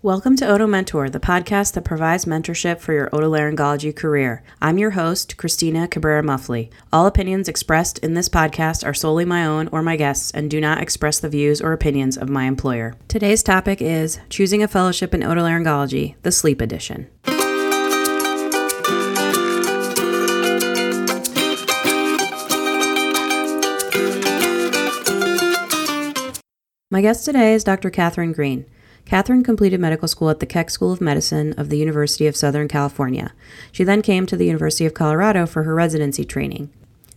Welcome to Oto Mentor, the podcast that provides mentorship for your otolaryngology career. I'm your host, Cristina Cabrera Muffly. All opinions expressed in this podcast are solely my own or my guests and do not express the views or opinions of my employer. Today's topic is choosing a fellowship in otolaryngology, the sleep edition. My guest today is Dr. Catherine Green. Catherine completed medical school at the Keck School of Medicine of the University of Southern California. She then came to the University of Colorado for her residency training.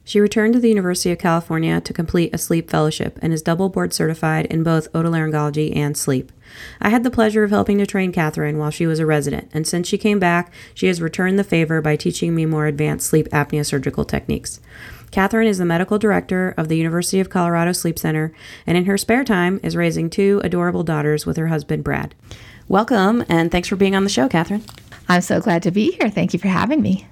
She returned to the University of California to complete a sleep fellowship and is double board certified in both otolaryngology and sleep. I had the pleasure of helping to train Catherine while she was a resident, and since she came back, she has returned the favor by teaching me more advanced sleep apnea surgical techniques. Catherine is the medical director of the University of Colorado Sleep Center and in her spare time is raising two adorable daughters with her husband, Brad. Welcome and thanks for being on the show, Catherine. I'm so glad to be here. Thank you for having me.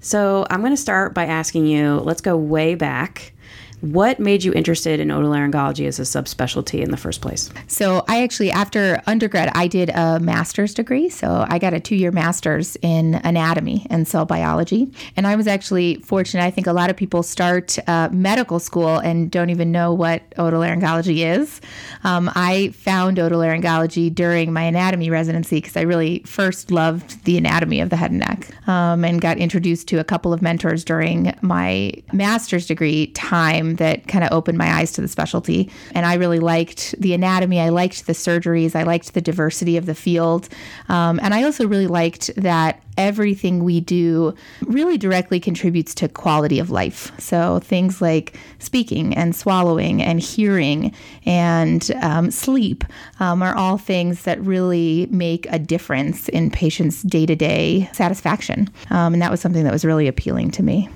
So, I'm going to start by asking you let's go way back. What made you interested in otolaryngology as a subspecialty in the first place? So, I actually, after undergrad, I did a master's degree. So, I got a two year master's in anatomy and cell biology. And I was actually fortunate. I think a lot of people start uh, medical school and don't even know what otolaryngology is. Um, I found otolaryngology during my anatomy residency because I really first loved the anatomy of the head and neck um, and got introduced to a couple of mentors during my master's degree time that kind of opened my eyes to the specialty. And I really liked the anatomy. I liked the surgeries. I liked the diversity of the field. Um, and I also really liked that everything we do really directly contributes to quality of life. So things like speaking and swallowing and hearing and um, sleep um, are all things that really make a difference in patients' day to day satisfaction. Um, and that was something that was really appealing to me.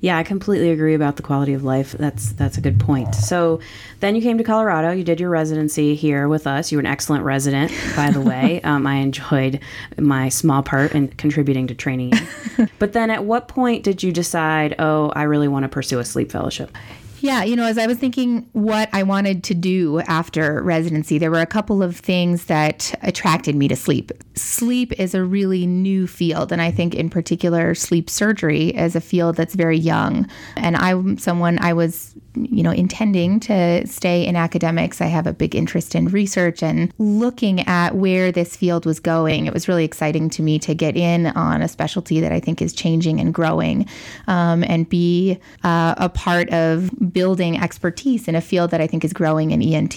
Yeah, I completely agree about the quality of life. That's that's a good point. So, then you came to Colorado. You did your residency here with us. You were an excellent resident, by the way. Um, I enjoyed my small part in contributing to training. but then, at what point did you decide? Oh, I really want to pursue a sleep fellowship. Yeah, you know, as I was thinking what I wanted to do after residency, there were a couple of things that attracted me to sleep. Sleep is a really new field, and I think in particular, sleep surgery is a field that's very young. And I'm someone I was, you know, intending to stay in academics. I have a big interest in research and looking at where this field was going. It was really exciting to me to get in on a specialty that I think is changing and growing um, and be uh, a part of building expertise in a field that I think is growing in ENT.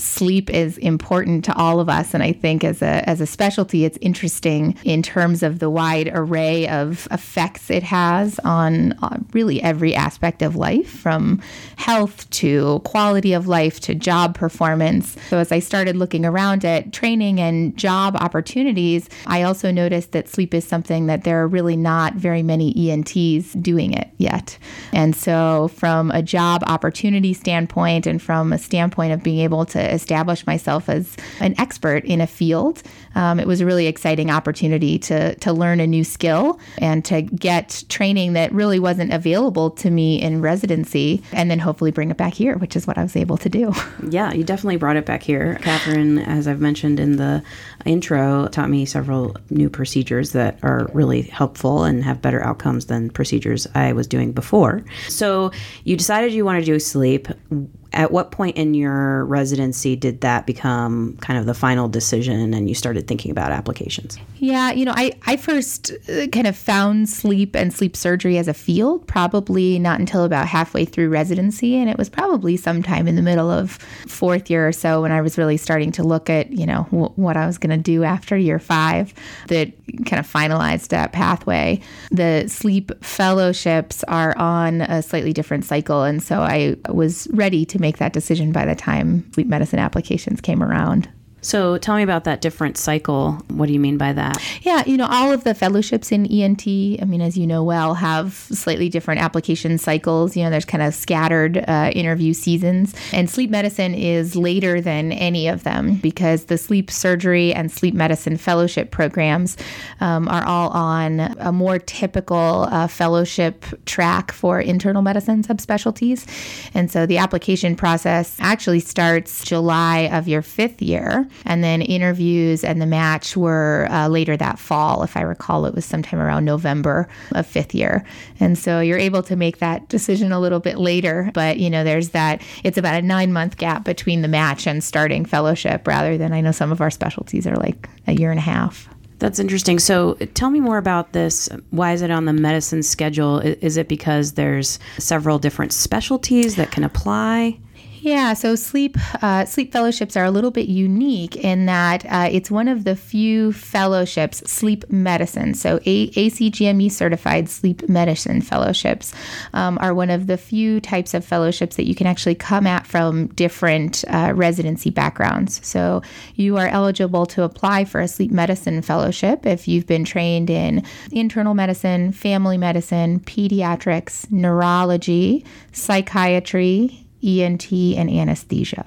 Sleep is important to all of us, and I think as a as a specialty, it's interesting in terms of the wide array of effects it has on uh, really every aspect of life, from health to quality of life to job performance. So as I started looking around at training and job opportunities, I also noticed that sleep is something that there are really not very many ENTs doing it yet. And so from a job opportunity standpoint and from a standpoint of being able to establish myself as an expert in a field, um, it was a really exciting opportunity to to learn a new skill and to get training that really wasn't available to me in residency, and then hopefully bring it back here, which is what I was able to do. Yeah, you definitely brought it back here, Catherine. As I've mentioned in the intro, taught me several new procedures that are really helpful and have better outcomes than procedures I was doing before. So you decided you want to do sleep at what point in your residency did that become kind of the final decision and you started thinking about applications? Yeah, you know, I, I first uh, kind of found sleep and sleep surgery as a field probably not until about halfway through residency. And it was probably sometime in the middle of fourth year or so when I was really starting to look at, you know, w- what I was going to do after year five that kind of finalized that pathway. The sleep fellowships are on a slightly different cycle. And so I was ready to make that decision by the time sleep medicine applications came around. So tell me about that different cycle. What do you mean by that? Yeah, you know, all of the fellowships in ENT, I mean, as you know well, have slightly different application cycles. You know, there's kind of scattered uh, interview seasons. And sleep medicine is later than any of them because the sleep surgery and sleep medicine fellowship programs um, are all on a more typical uh, fellowship track for internal medicine subspecialties. And so the application process actually starts July of your fifth year And then interviews and the match were uh, later that fall. If I recall, it was sometime around November of fifth year. And so you're able to make that decision a little bit later. But, you know, there's that, it's about a nine month gap between the match and starting fellowship rather than I know some of our specialties are like a year and a half. That's interesting. So tell me more about this. Why is it on the medicine schedule? Is it because there's several different specialties that can apply? Yeah, so sleep uh, sleep fellowships are a little bit unique in that uh, it's one of the few fellowships, sleep medicine. So a- ACGME certified sleep medicine fellowships um, are one of the few types of fellowships that you can actually come at from different uh, residency backgrounds. So you are eligible to apply for a sleep medicine fellowship if you've been trained in internal medicine, family medicine, pediatrics, neurology, psychiatry ENT, and anesthesia.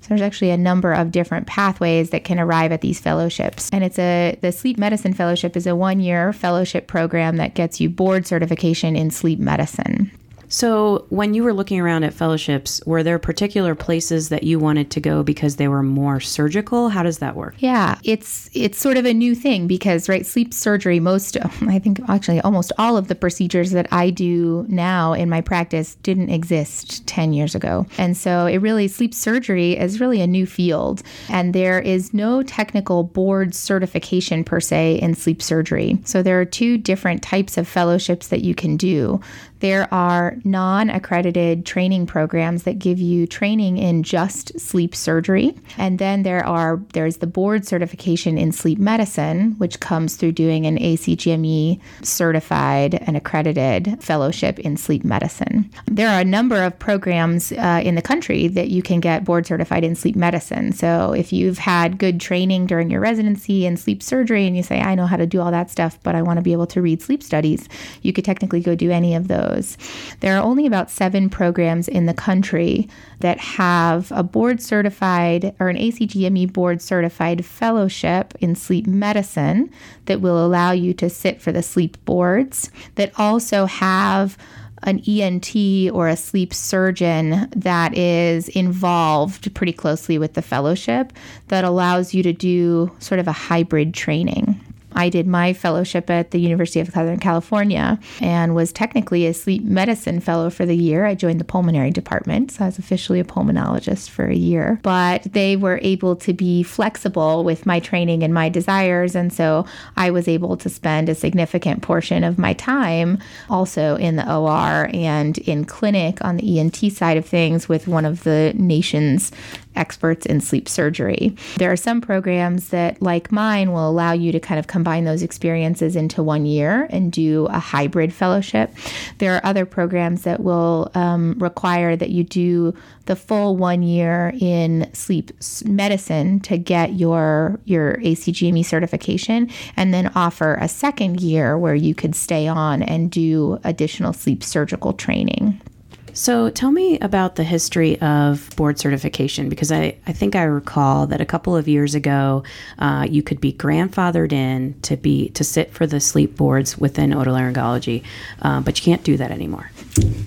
So there's actually a number of different pathways that can arrive at these fellowships. And it's a the sleep medicine fellowship is a one-year fellowship program that gets you board certification in sleep medicine. So, when you were looking around at fellowships, were there particular places that you wanted to go because they were more surgical? How does that work? Yeah, it's it's sort of a new thing because right, sleep surgery most I think actually almost all of the procedures that I do now in my practice didn't exist 10 years ago. And so it really sleep surgery is really a new field and there is no technical board certification per se in sleep surgery. So there are two different types of fellowships that you can do. There are non accredited training programs that give you training in just sleep surgery. And then there are there's the board certification in sleep medicine, which comes through doing an ACGME certified and accredited fellowship in sleep medicine. There are a number of programs uh, in the country that you can get board certified in sleep medicine. So if you've had good training during your residency in sleep surgery and you say, I know how to do all that stuff, but I want to be able to read sleep studies, you could technically go do any of those There are only about seven programs in the country that have a board certified or an ACGME board certified fellowship in sleep medicine that will allow you to sit for the sleep boards, that also have an ENT or a sleep surgeon that is involved pretty closely with the fellowship that allows you to do sort of a hybrid training. I did my fellowship at the University of Southern California and was technically a sleep medicine fellow for the year. I joined the pulmonary department, so I was officially a pulmonologist for a year. But they were able to be flexible with my training and my desires, and so I was able to spend a significant portion of my time also in the OR and in clinic on the ENT side of things with one of the nation's experts in sleep surgery. There are some programs that, like mine, will allow you to kind of combine those experiences into one year and do a hybrid fellowship. There are other programs that will um, require that you do the full one year in sleep medicine to get your your ACGME certification, and then offer a second year where you could stay on and do additional sleep surgical training. So tell me about the history of board certification because I, I think I recall that a couple of years ago uh, you could be grandfathered in to be to sit for the sleep boards within otolaryngology, uh, but you can't do that anymore.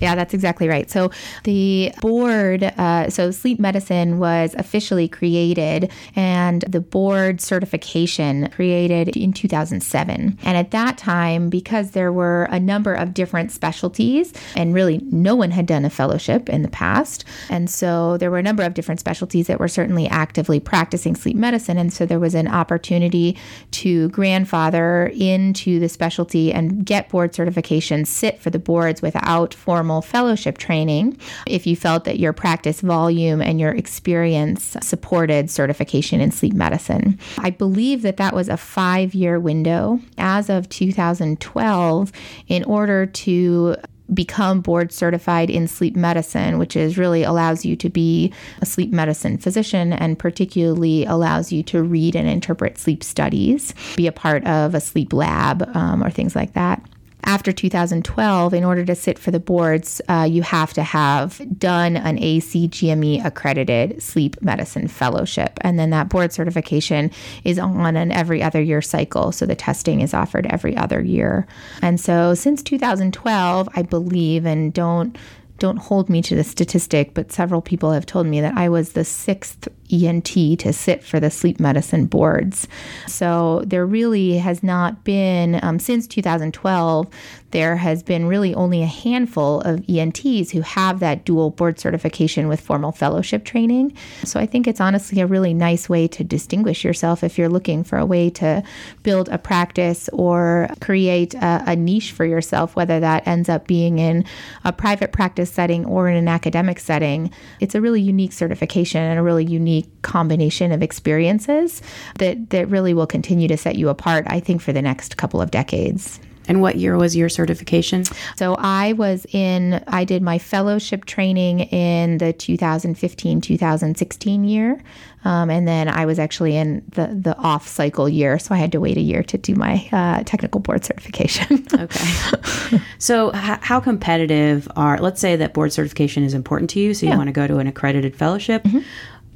Yeah, that's exactly right. So the board, uh, so sleep medicine was officially created, and the board certification created in 2007. And at that time, because there were a number of different specialties, and really no one had done a fellowship in the past, and so there were a number of different specialties that were certainly actively practicing sleep medicine, and so there was an opportunity to grandfather into the specialty and get board certification, sit for the boards without formal fellowship training. If you felt that your practice volume and your experience supported certification in sleep medicine. I believe that that was a five year window as of 2012 in order to become board certified in sleep medicine, which is really allows you to be a sleep medicine physician and particularly allows you to read and interpret sleep studies, be a part of a sleep lab um, or things like that after 2012, in order to sit for the boards, uh, you have to have done an ACGME accredited sleep medicine fellowship. And then that board certification is on an every other year cycle. So the testing is offered every other year. And so since 2012, I believe, and don't don't hold me to the statistic, but several people have told me that I was the sixth ENT to sit for the sleep medicine boards. So there really has not been, um, since 2012, there has been really only a handful of ENTs who have that dual board certification with formal fellowship training. So I think it's honestly a really nice way to distinguish yourself if you're looking for a way to build a practice or create a, a niche for yourself, whether that ends up being in a private practice setting or in an academic setting. It's a really unique certification and a really unique combination of experiences that, that really will continue to set you apart, I think, for the next couple of decades. And what year was your certification? So I was in, I did my fellowship training in the 2015 2016 year. Um, and then I was actually in the, the off cycle year. So I had to wait a year to do my uh, technical board certification. okay. So, h- how competitive are, let's say that board certification is important to you, so you Yeah. want to go to an accredited fellowship.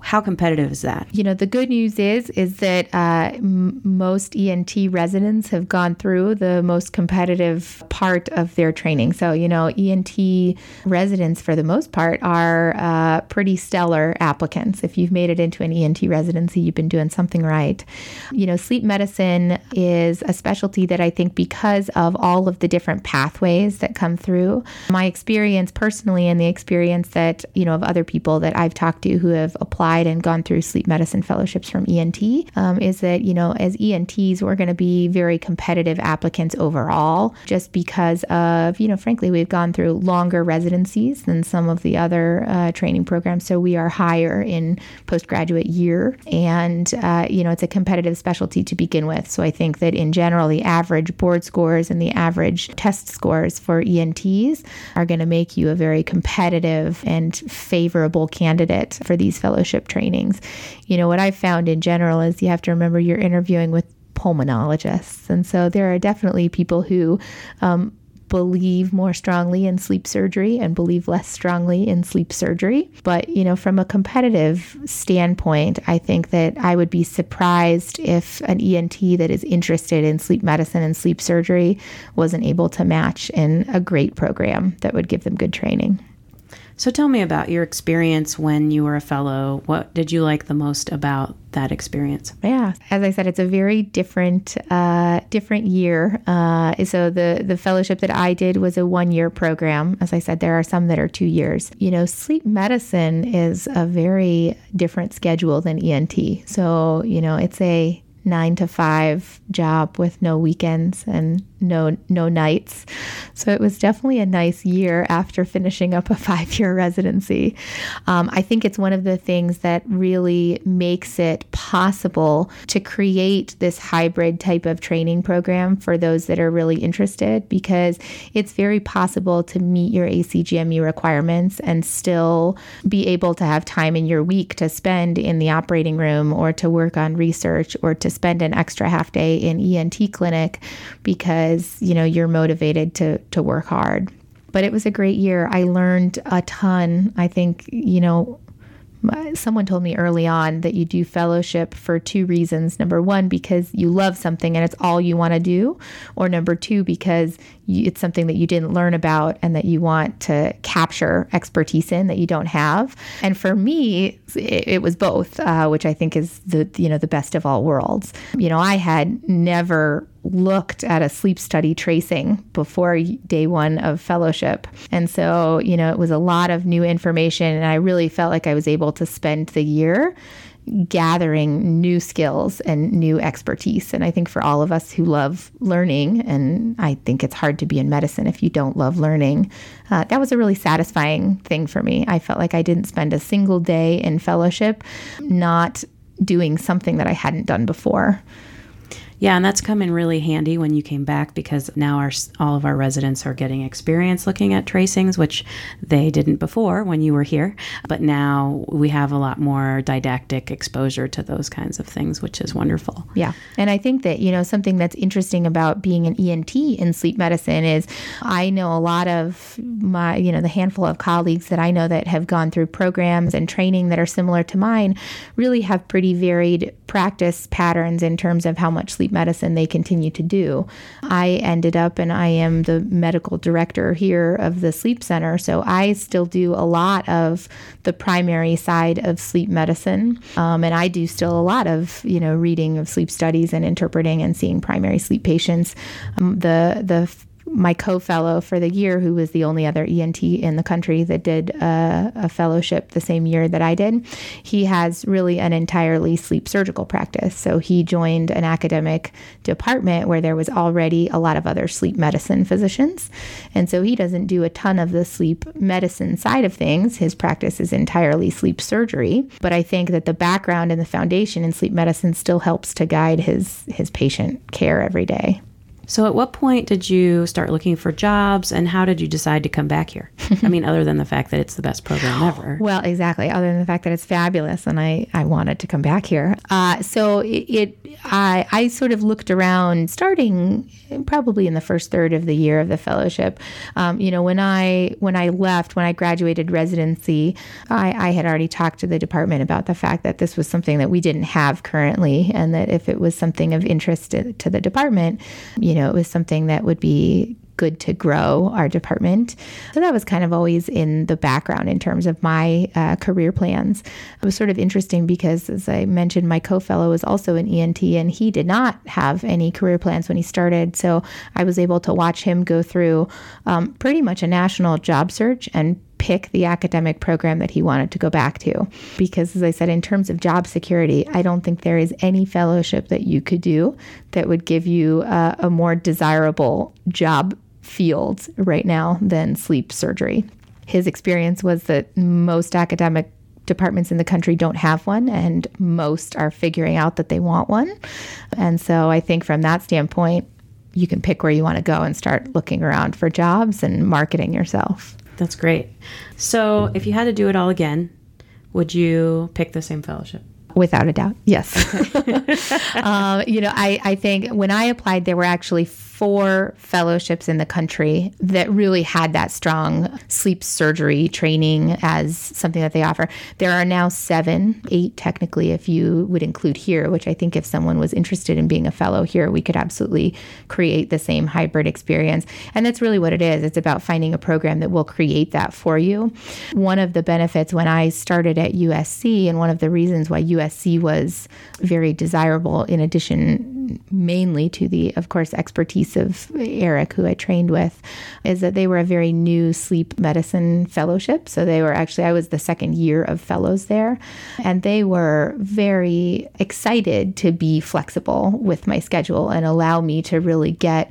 How competitive is that? You know, the good news is is that uh, m- most ENT residents have gone through the most competitive part of their training. So, you know, ENT residents for the most part are uh, pretty stellar applicants. If you've made it into an ENT residency, you've been doing something right. You know, sleep medicine is a specialty that I think because of all of the different pathways that come through, my experience personally and the experience that, you know, of other people that I've talked to who have applied and gone through sleep medicine fellowships from ENT um, is that, you know, as ENTs, we're going to be very competitive applicants overall, just because of, you know, frankly, we've gone through longer residencies than some of the other uh, training programs. So we are higher in postgraduate year. And, uh, you know, it's a competitive specialty to begin with. So I think that in general, the average board scores and the average test scores for ENTs are going to make you a very competitive and favorable candidate for these fellowship trainings. You know, what I've found in general is you have to remember you're interviewing with pulmonologists. And so there are definitely people who um, believe more strongly in sleep surgery and believe less strongly in sleep surgery. But, you know, from a competitive standpoint, I think that I would be surprised if an ENT that is interested in sleep medicine and sleep surgery wasn't able to match in a great program that would give them good training. So, tell me about your experience when you were a fellow. What did you like the most about that experience? Yeah, as I said, it's a very different, uh, different year. Uh, so the the fellowship that I did was a one year program. As I said, there are some that are two years. You know, sleep medicine is a very different schedule than ENT. So you know, it's a nine to five job with no weekends and no no nights. So it was definitely a nice year after finishing up a five year residency. Um, I think it's one of the things that really makes it possible to create this hybrid type of training program for those that are really interested because it's very possible to meet your ACGME requirements and still be able to have time in your week to spend in the operating room or to work on research or to spend an extra half day in ENT clinic because you know you're motivated to to work hard. But it was a great year. I learned a ton. I think you know someone told me early on that you do fellowship for two reasons. Number one, because you love something and it's all you want to do, or number two, because you, it's something that you didn't learn about and that you want to capture expertise in that you don't have. And for me, it, it was both, uh, which I think is the you know the best of all worlds. You know, I had never looked at a sleep study tracing before day one of fellowship. And so, you know, it was a lot of new information. And I really felt like I was able to spend the year gathering new skills and new expertise. And I think for all of us who love learning, and I think it's hard to be in medicine if you don't love learning, uh, that was a really satisfying thing for me. I felt like I didn't spend a single day in fellowship not doing something that I hadn't done before. Yeah, and that's come in really handy when you came back because now our all of our residents are getting experience looking at tracings, which they didn't before when you were here. But now we have a lot more didactic exposure to those kinds of things, which is wonderful. Yeah. And I think that, you know, something that's interesting about being an ENT in sleep medicine is I know a lot of my, you know, the handful of colleagues that I know that have gone through programs and training that are similar to mine really have pretty varied practice patterns in terms of how much sleep sleep medicine they continue to do. I ended up and I am the medical director here of the sleep center, so I still do a lot of the primary side of sleep medicine, um, and I do still a lot of you know reading of sleep studies and interpreting and seeing primary sleep patients. Um, the the my co-fellow for the year, who was the only other ENT in the country that did a, a, fellowship the same year that I did, he has really an entirely sleep surgical practice. So he joined an academic department where there was already a lot of other sleep medicine physicians, and so he doesn't do a ton of the sleep medicine side of things. His practice is entirely sleep surgery, but I think that the background and the foundation in sleep medicine still helps to guide his his patient care every day. So, at what point did you start looking for jobs and how did you decide to come back here? I mean, other than the fact that it's the best program ever. Well, exactly. Other than the fact that it's fabulous and I, I wanted to come back here. Uh, so, it, it, I, I sort of looked around starting probably in the first third of the year of the fellowship. Um, you know, when I, when I left, when I graduated residency, I, I had already talked to the department about the fact that this was something that we didn't have currently and that if it was something of interest to, to the department, you know, know, it was something that would be good to grow our department. So that was kind of always in the background in terms of my uh, career plans. It was sort of interesting because, as I mentioned, my co fellow was also an ENT and he did not have any career plans when he started. So I was able to watch him go through um, pretty much a national job search and pick the academic program that he wanted to go back to. Because, as I said, in terms of job security, I don't think there is any fellowship that you could do that would give you uh, a more desirable job field right now than sleep surgery. His experience was that most academic departments in the country don't have one, and most are figuring out that they want one. And so I think from that standpoint, you can pick where you want to go and start looking around for jobs and marketing yourself. That's great. So, if you had to do it all again, would you pick the same fellowship? Without a doubt, yes. um, you know, I, I think when I applied, there were actually four fellowships in the country that really had that strong sleep surgery training as something that they offer. There are now seven, eight technically, if you would include here, which I think if someone was interested in being a fellow here, we could absolutely create the same hybrid experience. And that's really what it is. It's about finding a program that will create that for you. One of the benefits when I started at USC, and one of the reasons why USC was very desirable, in addition mainly to the, of course, expertise of Eric, who I trained with, is that they were a very new sleep medicine fellowship. So they were actually, I was the second year of fellows there, and they were very excited to be flexible with my schedule and allow me to really get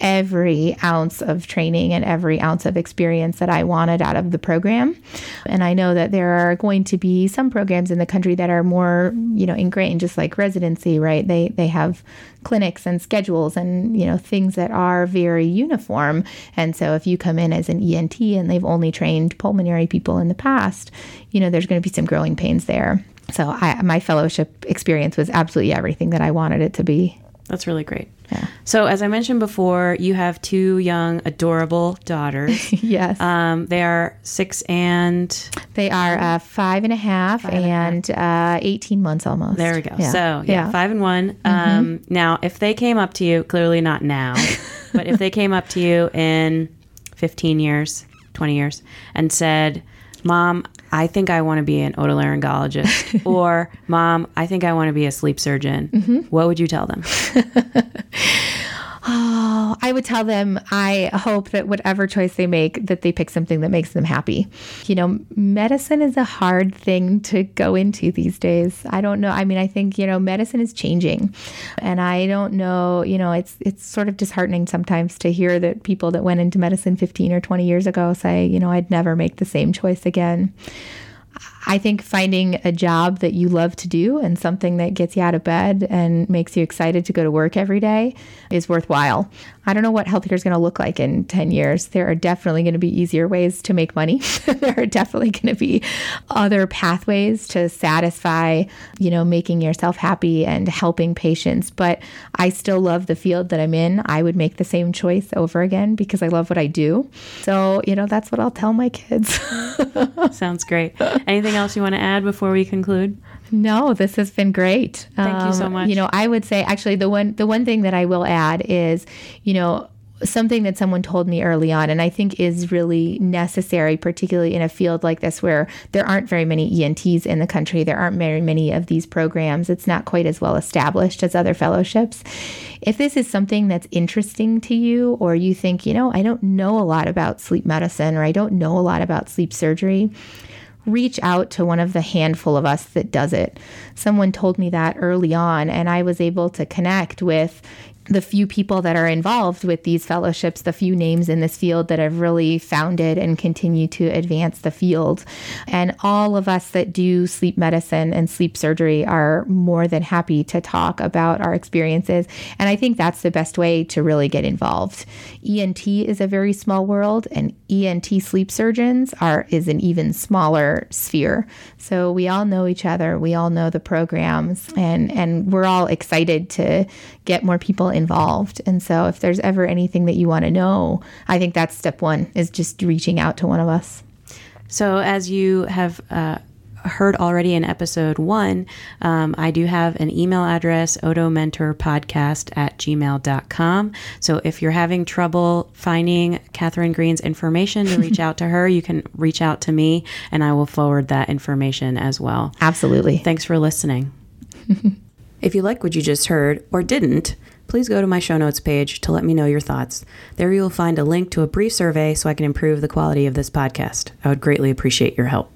every ounce of training and every ounce of experience that I wanted out of the program. And I know that there are going to be some programs in the country that are more, you know, ingrained, just like residency, right? They they have clinics and schedules and you know things that are very uniform. And so if you come in as an ENT and they've only trained pulmonary people in the past, you know, there's going to be some growing pains there. So I, my fellowship experience was absolutely everything that I wanted it to be. That's really great. Yeah. So, as I mentioned before, you have two young, adorable daughters. yes. Um, they are six and. They are uh, five and a half five and, and uh, 18 months almost. There we go. Yeah. So, yeah, yeah, five and one. Mm-hmm. Um, now, if they came up to you, clearly not now, but if they came up to you in 15 years, 20 years, and said, Mom, I think I want to be an otolaryngologist, or Mom, I think I want to be a sleep surgeon, mm-hmm. what would you tell them? Oh, I would tell them I hope that whatever choice they make, that they pick something that makes them happy. You know, medicine is a hard thing to go into these days. I don't know. I mean, I think, you know, medicine is changing. And I don't know, you know, it's it's sort of disheartening sometimes to hear that people that went into medicine 15 or 20 years ago say, you know, I'd never make the same choice again. I think finding a job that you love to do and something that gets you out of bed and makes you excited to go to work every day is worthwhile. I don't know what healthcare is going to look like in 10 years. There are definitely going to be easier ways to make money. there are definitely going to be other pathways to satisfy, you know, making yourself happy and helping patients. But I still love the field that I'm in. I would make the same choice over again because I love what I do. So, you know, that's what I'll tell my kids. Sounds great. Anything else you want to add before we conclude? No, this has been great. Thank you so um, much. You know, I would say actually the one the one thing that I will add is, you know, something that someone told me early on, and I think is really necessary, particularly in a field like this where there aren't very many ENTs in the country. There aren't very many of these programs. It's not quite as well established as other fellowships. If this is something that's interesting to you, or you think, you know, I don't know a lot about sleep medicine, or I don't know a lot about sleep surgery, reach out to one of the handful of us that does it. Someone told me that early on, and I was able to connect with, the few people that are involved with these fellowships, the few names in this field that have really founded and continue to advance the field. And all of us that do sleep medicine and sleep surgery are more than happy to talk about our experiences. And I think that's the best way to really get involved. ENT is a very small world, and ENT sleep surgeons are is an even smaller sphere. So we all know each other, we all know the programs, and and we're all excited to get more people involved. And so if there's ever anything that you want to know, I think that's step one is just reaching out to one of us. So as you have uh, heard already in episode one, um, I do have an email address, otomentorpodcast at gmail.com. So if you're having trouble finding Catherine Green's information to reach out to her, you can reach out to me and I will forward that information as well. Absolutely. Thanks for listening. if you like what you just heard or didn't, please go to my show notes page to let me know your thoughts. There you will find a link to a brief survey so I can improve the quality of this podcast. I would greatly appreciate your help.